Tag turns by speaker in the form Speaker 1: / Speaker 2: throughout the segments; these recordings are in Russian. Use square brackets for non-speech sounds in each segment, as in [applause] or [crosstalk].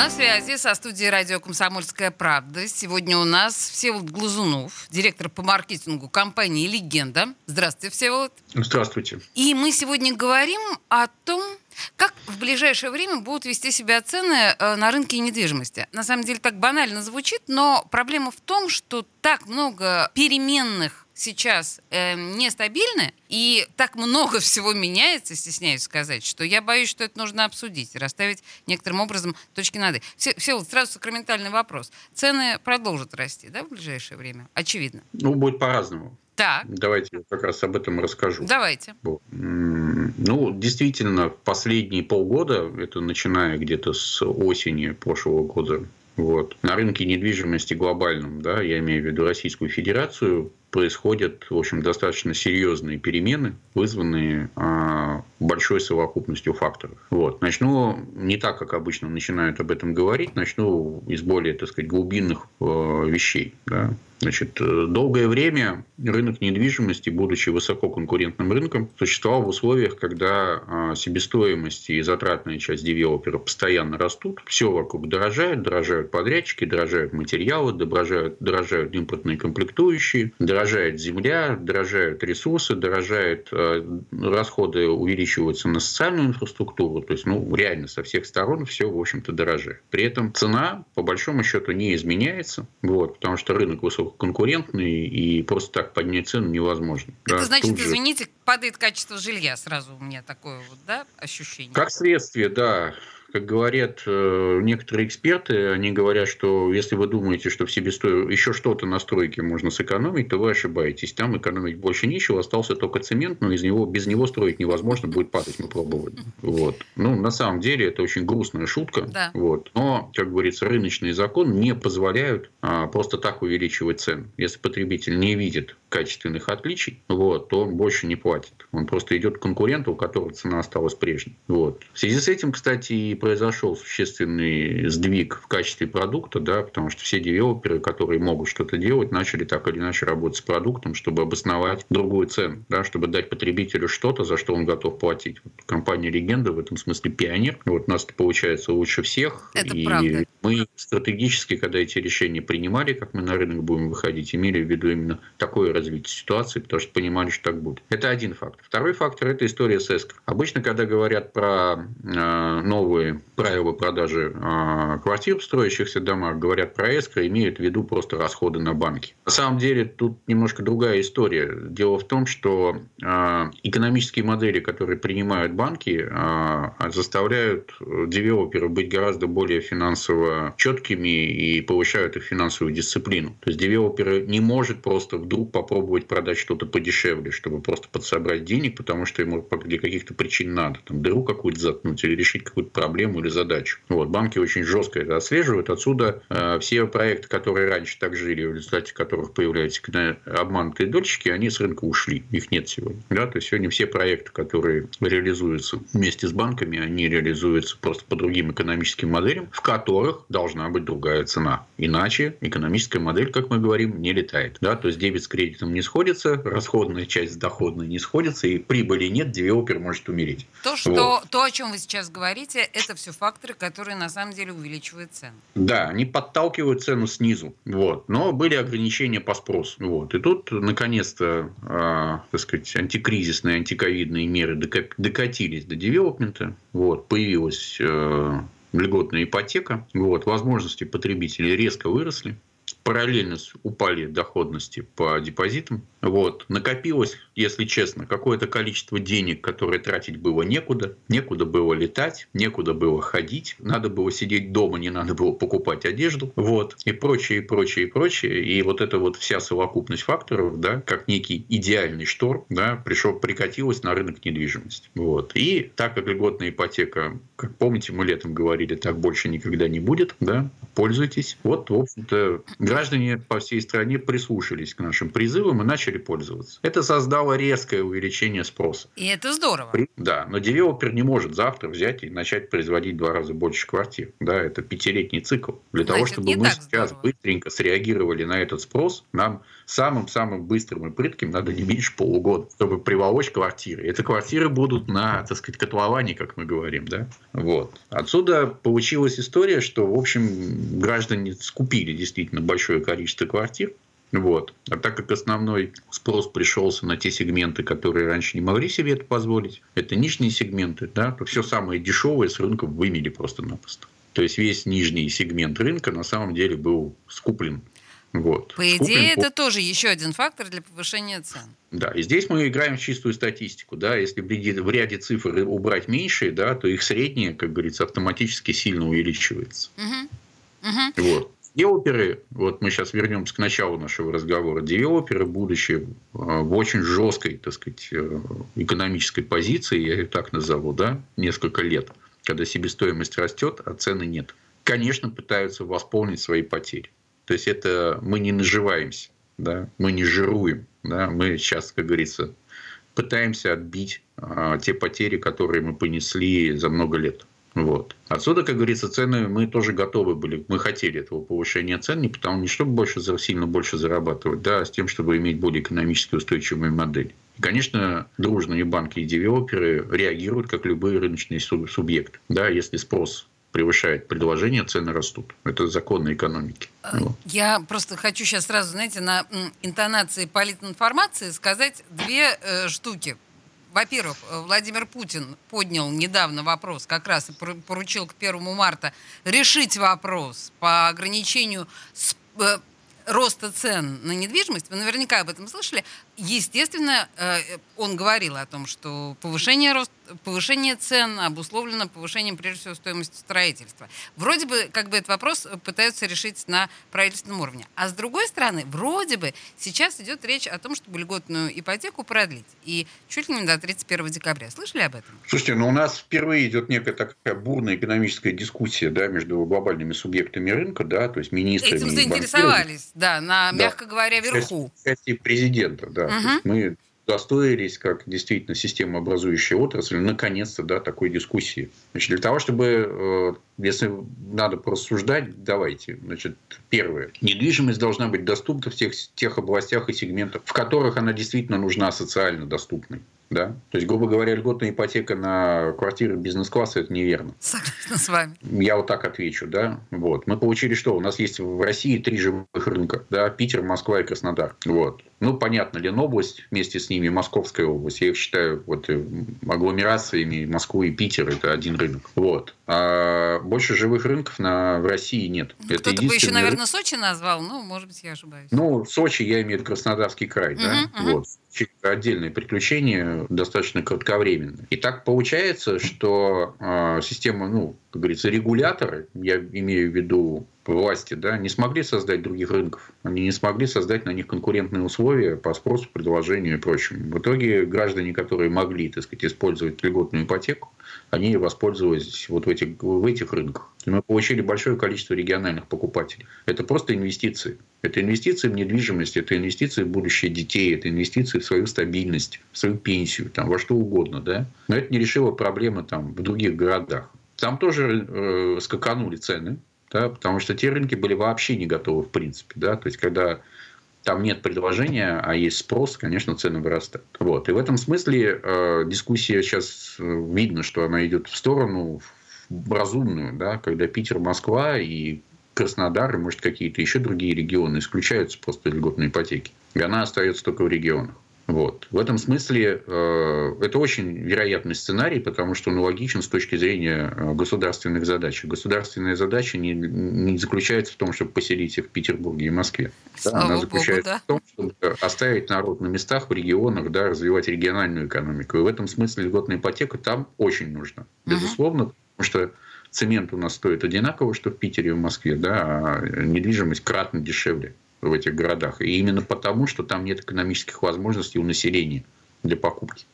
Speaker 1: На связи со студией радио «Комсомольская правда». Сегодня у нас Всеволод Глазунов, директор по маркетингу компании «Легенда». Здравствуйте, Всеволод.
Speaker 2: Здравствуйте.
Speaker 1: И мы сегодня говорим о том, как в ближайшее время будут вести себя цены э, на рынке недвижимости? На самом деле так банально звучит, но проблема в том, что так много переменных сейчас э, нестабильны, и так много [laughs] всего меняется, стесняюсь сказать, что я боюсь, что это нужно обсудить, расставить некоторым образом точки над «и». Все, все вот сразу сакраментальный вопрос. Цены продолжат расти, да, в ближайшее время? Очевидно.
Speaker 2: Ну, будет по-разному.
Speaker 1: Так.
Speaker 2: Давайте я как раз об этом расскажу.
Speaker 1: Давайте.
Speaker 2: Ну, действительно, последние полгода, это начиная где-то с осени прошлого года, вот, на рынке недвижимости глобальном, да, я имею в виду Российскую Федерацию, происходят, в общем, достаточно серьезные перемены, вызванные а, большой совокупностью факторов. Вот. Начну не так, как обычно начинают об этом говорить, начну из более, так сказать, глубинных э, вещей. Да. Значит, э, долгое время рынок недвижимости, будучи высококонкурентным рынком, существовал в условиях, когда а, себестоимость и затратная часть девелопера постоянно растут, все вокруг дорожает, дорожают подрядчики, дорожают материалы, дорожают, дорожают импортные комплектующие, дорожает земля, дорожают ресурсы, дорожают э, расходы увеличиваются на социальную инфраструктуру, то есть, ну, реально со всех сторон все, в общем-то, дорожает. При этом цена, по большому счету, не изменяется, вот, потому что рынок высоко конкурентный, и просто так поднять цену невозможно.
Speaker 1: Это да, значит, же... извините, падает качество жилья сразу у меня такое вот, да, ощущение?
Speaker 2: Как следствие, да как говорят э, некоторые эксперты, они говорят, что если вы думаете, что в себестоимости еще что-то на стройке можно сэкономить, то вы ошибаетесь. Там экономить больше нечего, остался только цемент, но из него, без него строить невозможно, будет падать, мы пробовали. Вот. Ну, на самом деле, это очень грустная шутка. Да. Вот. Но, как говорится, рыночный закон не позволяют а, просто так увеличивать цены. Если потребитель не видит качественных отличий, вот, то он больше не платит. Он просто идет к конкуренту, у которого цена осталась прежней. Вот. В связи с этим, кстати, и произошел существенный сдвиг в качестве продукта, да, потому что все девелоперы, которые могут что-то делать, начали так или иначе работать с продуктом, чтобы обосновать другую цену, да, чтобы дать потребителю что-то, за что он готов платить. Вот компания «Легенда» в этом смысле пионер. Вот у нас это получается лучше всех.
Speaker 1: Это и правда.
Speaker 2: мы стратегически, когда эти решения принимали, как мы на рынок будем выходить, имели в виду именно такое развитие ситуации, потому что понимали, что так будет. Это один фактор. Второй фактор – это история с эскро. Обычно, когда говорят про э, новые правила продажи а, квартир в строящихся домах, говорят про эскро, имеют в виду просто расходы на банки. На самом деле тут немножко другая история. Дело в том, что а, экономические модели, которые принимают банки, а, заставляют девелоперов быть гораздо более финансово четкими и повышают их финансовую дисциплину. То есть девелопер не может просто вдруг попробовать продать что-то подешевле, чтобы просто подсобрать денег, потому что ему для каких-то причин надо. Там, дыру какую-то заткнуть или решить какую-то проблему или задачу. Вот, банки очень жестко это отслеживают. Отсюда э, все проекты, которые раньше так жили, в результате которых появляются обманутые дольщики, они с рынка ушли. Их нет сегодня. Да? То есть сегодня все проекты, которые реализуются вместе с банками, они реализуются просто по другим экономическим моделям, в которых должна быть другая цена. Иначе экономическая модель, как мы говорим, не летает. Да? То есть дебет с кредитом не сходится, расходная часть с доходной не сходится, и прибыли нет, девелопер может умереть.
Speaker 1: То, что, вот. то о чем вы сейчас говорите, это все факторы, которые на самом деле увеличивают цену.
Speaker 2: Да, они подталкивают цену снизу. Вот. Но были ограничения по спросу. Вот. И тут, наконец-то, э, так сказать, антикризисные, антиковидные меры докатились до девелопмента. Вот. Появилась э, льготная ипотека. Вот. Возможности потребителей резко выросли параллельно упали доходности по депозитам. Вот. Накопилось, если честно, какое-то количество денег, которые тратить было некуда. Некуда было летать, некуда было ходить. Надо было сидеть дома, не надо было покупать одежду. Вот. И прочее, и прочее, и прочее. И вот эта вот вся совокупность факторов, да, как некий идеальный штор, да, пришел, прикатилась на рынок недвижимости. Вот. И так как льготная ипотека, как помните, мы летом говорили, так больше никогда не будет, да, пользуйтесь. Вот, в общем-то, граждане по всей стране прислушались к нашим призывам и начали пользоваться. Это создало резкое увеличение спроса.
Speaker 1: И это здорово.
Speaker 2: Да, но девелопер не может завтра взять и начать производить в два раза больше квартир. Да, это пятилетний цикл. Для Значит, того, чтобы мы сейчас здорово. быстренько среагировали на этот спрос, нам самым-самым быстрым и прытким надо не меньше полугода, чтобы приволочь квартиры. Эти квартиры будут на, так сказать, котловании, как мы говорим. Да? Вот. Отсюда получилась история, что, в общем, граждане скупили действительно большое количество квартир, вот. А так как основной спрос пришелся на те сегменты, которые раньше не могли себе это позволить, это нижние сегменты, да, то все самое дешевое с рынка вымели просто-напросто. То есть весь нижний сегмент рынка на самом деле был скуплен. Вот.
Speaker 1: По идее, это тоже еще один фактор для повышения цен.
Speaker 2: Да, и здесь мы играем в чистую статистику. Да, если в ряде цифр убрать меньшие, да, то их среднее, как говорится, автоматически сильно увеличивается. Угу. Угу. Вот. Девелоперы, вот мы сейчас вернемся к началу нашего разговора, девелоперы, будучи э, в очень жесткой, так сказать, э, экономической позиции, я ее так назову, да, несколько лет, когда себестоимость растет, а цены нет, конечно, пытаются восполнить свои потери. То есть это мы не наживаемся, да, мы не жируем, да, мы сейчас, как говорится, пытаемся отбить а, те потери, которые мы понесли за много лет. Вот. Отсюда, как говорится, цены мы тоже готовы были, мы хотели этого повышения цен, не потому не чтобы больше, сильно больше зарабатывать, да, а с тем, чтобы иметь более экономически устойчивую модель. И, конечно, дружные банки и девелоперы реагируют, как любые рыночные субъекты. Да, если спрос превышает предложение, цены растут. Это законы экономики.
Speaker 1: Э, я просто хочу сейчас сразу, знаете, на интонации политинформации сказать две э, штуки во-первых, э, Владимир Путин поднял недавно вопрос, как раз и поручил к 1 марта решить вопрос по ограничению э, роста цен на недвижимость. Вы наверняка об этом слышали. Естественно, э, он говорил о том, что повышение, рост, повышение цен обусловлено повышением, прежде всего, стоимости строительства. Вроде бы, как бы этот вопрос пытаются решить на правительственном уровне. А с другой стороны, вроде бы сейчас идет речь о том, чтобы льготную ипотеку продлить. И чуть ли не до 31 декабря. Слышали об этом?
Speaker 2: Слушайте, ну у нас впервые идет некая такая бурная экономическая дискуссия да, между глобальными субъектами рынка, да, то есть министрами.
Speaker 1: Этим заинтересовались, да, на, да. мягко говоря, верху.
Speaker 2: Части президента, да. Угу. мы достоились как действительно системообразующая отрасль, наконец-то, да, такой дискуссии. Значит, для того, чтобы, э, если надо порассуждать, давайте. Значит, первое. Недвижимость должна быть доступна в тех, тех областях и сегментах, в которых она действительно нужна социально доступной. Да? То есть, грубо говоря, льготная ипотека на квартиры бизнес-класса – это неверно.
Speaker 1: Согласна с вами.
Speaker 2: Я вот так отвечу. Да? Вот. Мы получили что? У нас есть в России три живых рынка. Да? Питер, Москва и Краснодар. Вот. Ну, понятно, Ленобласть вместе с ними, Московская область. Я их считаю вот, э, агломерациями Москвы и Питер – это один рынок. Вот. А больше живых рынков на, в России нет.
Speaker 1: Ну, Кто-то бы еще, наверное, Сочи назвал. Ну, может быть, я ошибаюсь.
Speaker 2: Ну, Сочи я имею в виду Краснодарский край. Угу, да? угу. Вот отдельное приключение, достаточно кратковременное. И так получается, что э, система, ну, как говорится, регуляторы, я имею в виду власти, да, не смогли создать других рынков. Они не смогли создать на них конкурентные условия по спросу, предложению и прочему. В итоге граждане, которые могли, так сказать, использовать льготную ипотеку, они воспользовались вот в этих, в этих рынках. Мы получили большое количество региональных покупателей. Это просто инвестиции. Это инвестиции в недвижимость, это инвестиции в будущее детей, это инвестиции в свою стабильность, в свою пенсию, там, во что угодно. Да? Но это не решило проблемы там, в других городах. Там тоже э, скаканули цены, да, потому что те рынки были вообще не готовы в принципе. Да? То есть, когда там нет предложения, а есть спрос, конечно, цены вырастают. Вот. И в этом смысле э, дискуссия сейчас э, видно, что она идет в сторону в разумную, да, когда Питер, Москва и Краснодар, и, может, какие-то еще другие регионы исключаются просто льготной ипотеки. И она остается только в регионах. Вот. В этом смысле э, это очень вероятный сценарий, потому что он логичен с точки зрения э, государственных задач. Государственная задача не, не заключается в том, чтобы поселить их в Петербурге и Москве. Да, она заключается Богу, да. в том, чтобы оставить народ на местах, в регионах, да, развивать региональную экономику. И в этом смысле льготная ипотека там очень нужна. Безусловно, угу. потому что цемент у нас стоит одинаково, что в Питере и в Москве, да, а недвижимость кратно дешевле в этих городах. И именно потому, что там нет экономических возможностей у населения для покупки.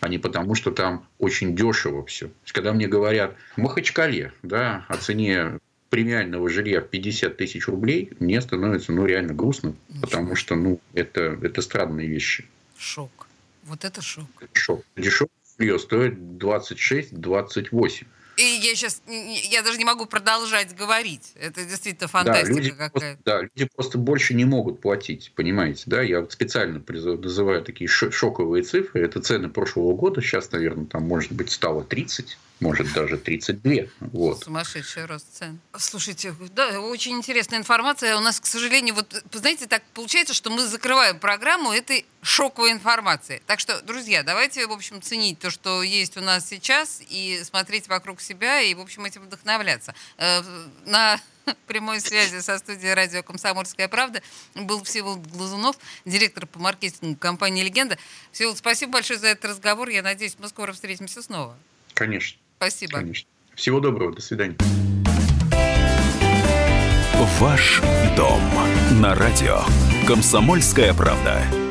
Speaker 2: А не потому, что там очень дешево все. То есть, когда мне говорят в Махачкале да, о цене премиального жилья в 50 тысяч рублей, мне становится ну, реально грустно, потому что ну, это, это странные вещи.
Speaker 1: Шок. Вот это шок.
Speaker 2: Шок. Дешевое жилье стоит 26-28.
Speaker 1: И я сейчас, я даже не могу продолжать говорить. Это действительно фантастика да, люди какая-то.
Speaker 2: Просто, да, люди просто больше не могут платить, понимаете, да? Я вот специально называю такие шоковые цифры. Это цены прошлого года. Сейчас, наверное, там, может быть, стало 30 может даже 32. Вот.
Speaker 1: Сумасшедший рост цен. Слушайте, да, очень интересная информация. У нас, к сожалению, вот, знаете, так получается, что мы закрываем программу этой шоковой информации. Так что, друзья, давайте, в общем, ценить то, что есть у нас сейчас, и смотреть вокруг себя, и, в общем, этим вдохновляться. Э, на [laughs] прямой связи со студией радио «Комсомольская правда» был Всеволод Глазунов, директор по маркетингу компании «Легенда». Всеволод, спасибо большое за этот разговор. Я надеюсь, мы скоро встретимся снова.
Speaker 2: Конечно.
Speaker 1: Спасибо.
Speaker 2: Конечно. Всего доброго. До свидания.
Speaker 3: Ваш дом на радио. Комсомольская правда.